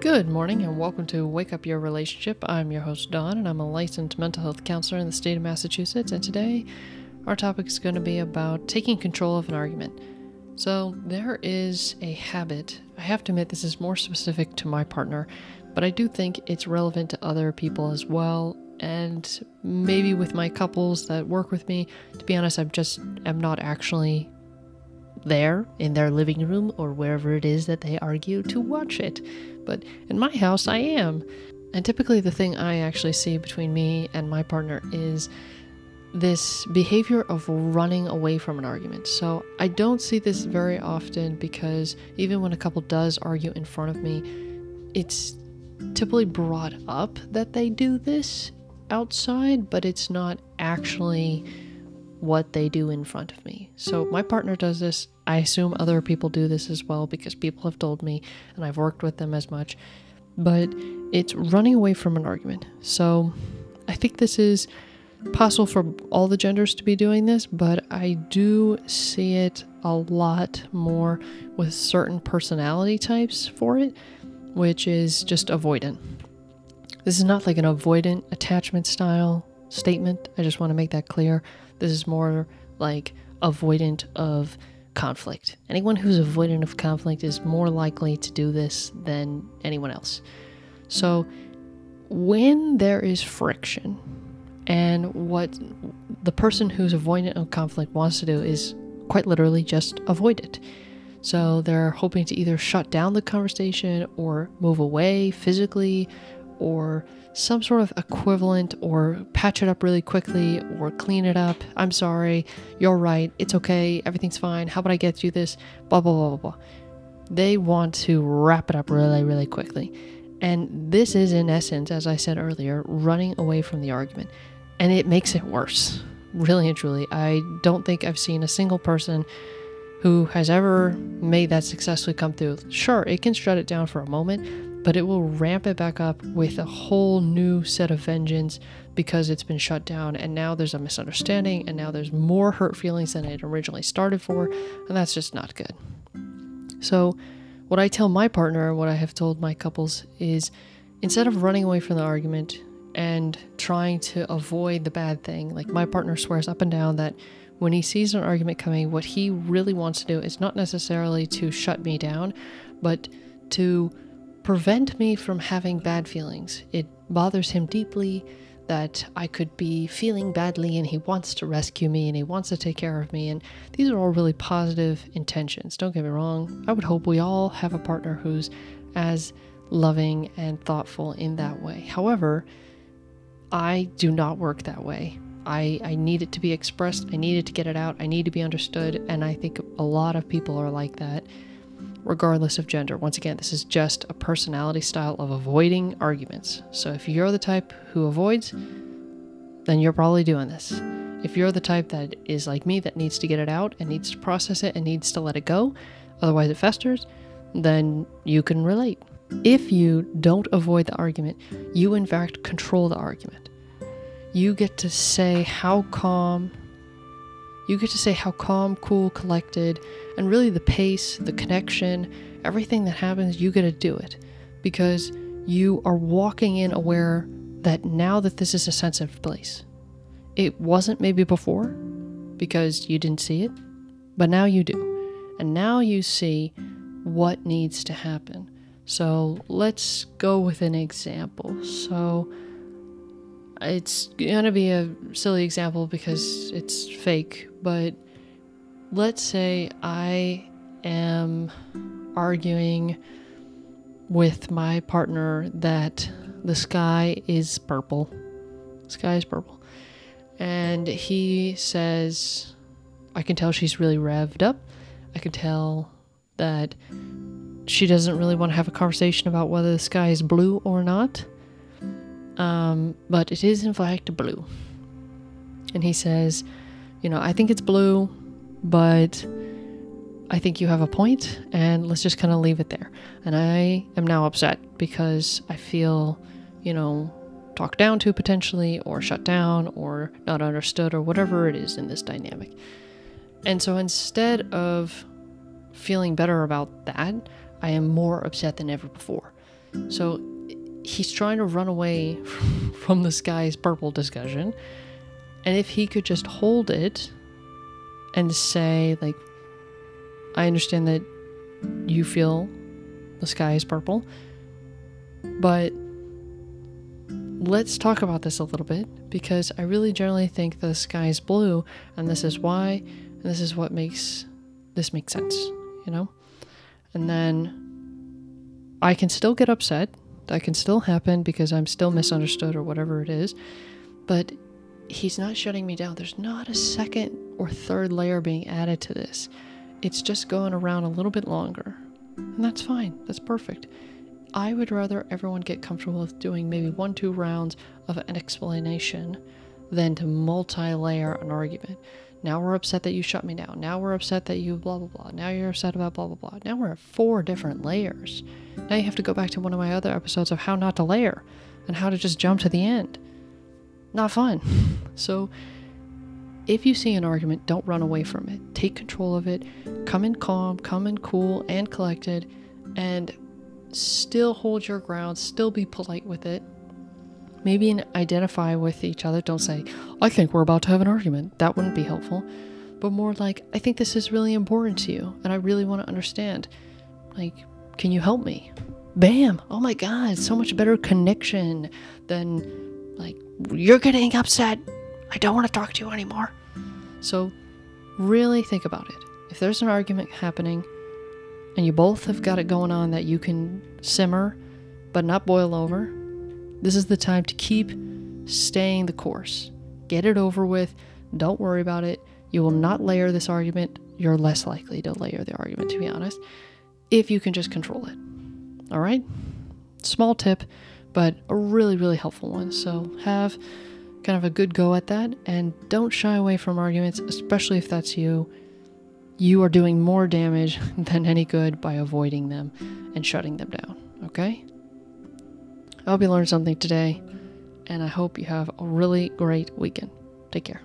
Good morning and welcome to Wake Up Your Relationship. I'm your host, Dawn, and I'm a licensed mental health counselor in the state of Massachusetts. And today, our topic is going to be about taking control of an argument. So, there is a habit. I have to admit, this is more specific to my partner, but I do think it's relevant to other people as well. And maybe with my couples that work with me, to be honest, I'm just I'm not actually there in their living room or wherever it is that they argue to watch it but in my house, I am. And typically, the thing I actually see between me and my partner is this behavior of running away from an argument. So I don't see this very often because even when a couple does argue in front of me, it's typically brought up that they do this outside, but it's not actually what they do in front of me. So my partner does this. I assume other people do this as well because people have told me and I've worked with them as much. But it's running away from an argument. So I think this is possible for all the genders to be doing this, but I do see it a lot more with certain personality types for it, which is just avoidant. This is not like an avoidant attachment style statement. I just want to make that clear. This is more like avoidant of conflict. Anyone who's avoidant of conflict is more likely to do this than anyone else. So, when there is friction, and what the person who's avoidant of conflict wants to do is quite literally just avoid it. So, they're hoping to either shut down the conversation or move away physically or some sort of equivalent or patch it up really quickly or clean it up. I'm sorry, you're right, it's okay, everything's fine, how about I get you this? Blah, blah, blah, blah, blah. They want to wrap it up really, really quickly. And this is, in essence, as I said earlier, running away from the argument. And it makes it worse, really and truly. I don't think I've seen a single person who has ever made that successfully come through. Sure, it can shut it down for a moment, but it will ramp it back up with a whole new set of vengeance because it's been shut down and now there's a misunderstanding and now there's more hurt feelings than it originally started for and that's just not good. So what i tell my partner what i have told my couples is instead of running away from the argument and trying to avoid the bad thing like my partner swears up and down that when he sees an argument coming what he really wants to do is not necessarily to shut me down but to prevent me from having bad feelings. It bothers him deeply that I could be feeling badly and he wants to rescue me and he wants to take care of me. And these are all really positive intentions. Don't get me wrong. I would hope we all have a partner who's as loving and thoughtful in that way. However, I do not work that way. I, I need it to be expressed. I need it to get it out. I need to be understood. And I think a lot of people are like that regardless of gender. Once again, this is just a personality style of avoiding arguments. So if you're the type who avoids, then you're probably doing this. If you're the type that is like me that needs to get it out and needs to process it and needs to let it go, otherwise it festers, then you can relate. If you don't avoid the argument, you in fact control the argument. You get to say how calm you get to say how calm, cool, collected, and really the pace, the connection, everything that happens, you get to do it because you are walking in aware that now that this is a sensitive place. It wasn't maybe before because you didn't see it, but now you do. And now you see what needs to happen. So let's go with an example. So it's gonna be a silly example because it's fake, but let's say I am arguing with my partner that the sky is purple. The sky is purple. And he says, I can tell she's really revved up. I can tell that she doesn't really want to have a conversation about whether the sky is blue or not. Um, but it is in fact blue. And he says, You know, I think it's blue, but I think you have a point, and let's just kind of leave it there. And I am now upset because I feel, you know, talked down to potentially, or shut down, or not understood, or whatever it is in this dynamic. And so instead of feeling better about that, I am more upset than ever before So he's trying to run away from the sky's purple discussion. And if he could just hold it and say, like, I understand that you feel the sky is purple, but let's talk about this a little bit because I really generally think the sky is blue, and this is why, and this is what makes this make sense, you know? And then I can still get upset. That can still happen because I'm still misunderstood or whatever it is. But he's not shutting me down. There's not a second or third layer being added to this. It's just going around a little bit longer. And that's fine. That's perfect. I would rather everyone get comfortable with doing maybe one, two rounds of an explanation than to multi layer an argument. Now we're upset that you shut me down. Now we're upset that you blah blah blah. Now you're upset about blah blah blah. Now we're at four different layers. Now you have to go back to one of my other episodes of how not to layer and how to just jump to the end. Not fun. So if you see an argument, don't run away from it. Take control of it. Come in calm, come in cool and collected, and still hold your ground, still be polite with it. Maybe identify with each other. Don't say, I think we're about to have an argument. That wouldn't be helpful. But more like, I think this is really important to you, and I really want to understand. Like, can you help me? Bam! Oh my god, so much better connection than, like, you're getting upset. I don't want to talk to you anymore. So, really think about it. If there's an argument happening, and you both have got it going on that you can simmer but not boil over, this is the time to keep staying the course. Get it over with. Don't worry about it. You will not layer this argument. You're less likely to layer the argument, to be honest, if you can just control it. All right? Small tip, but a really, really helpful one. So have kind of a good go at that and don't shy away from arguments, especially if that's you you are doing more damage than any good by avoiding them and shutting them down. Okay? I hope you learned something today, and I hope you have a really great weekend. Take care.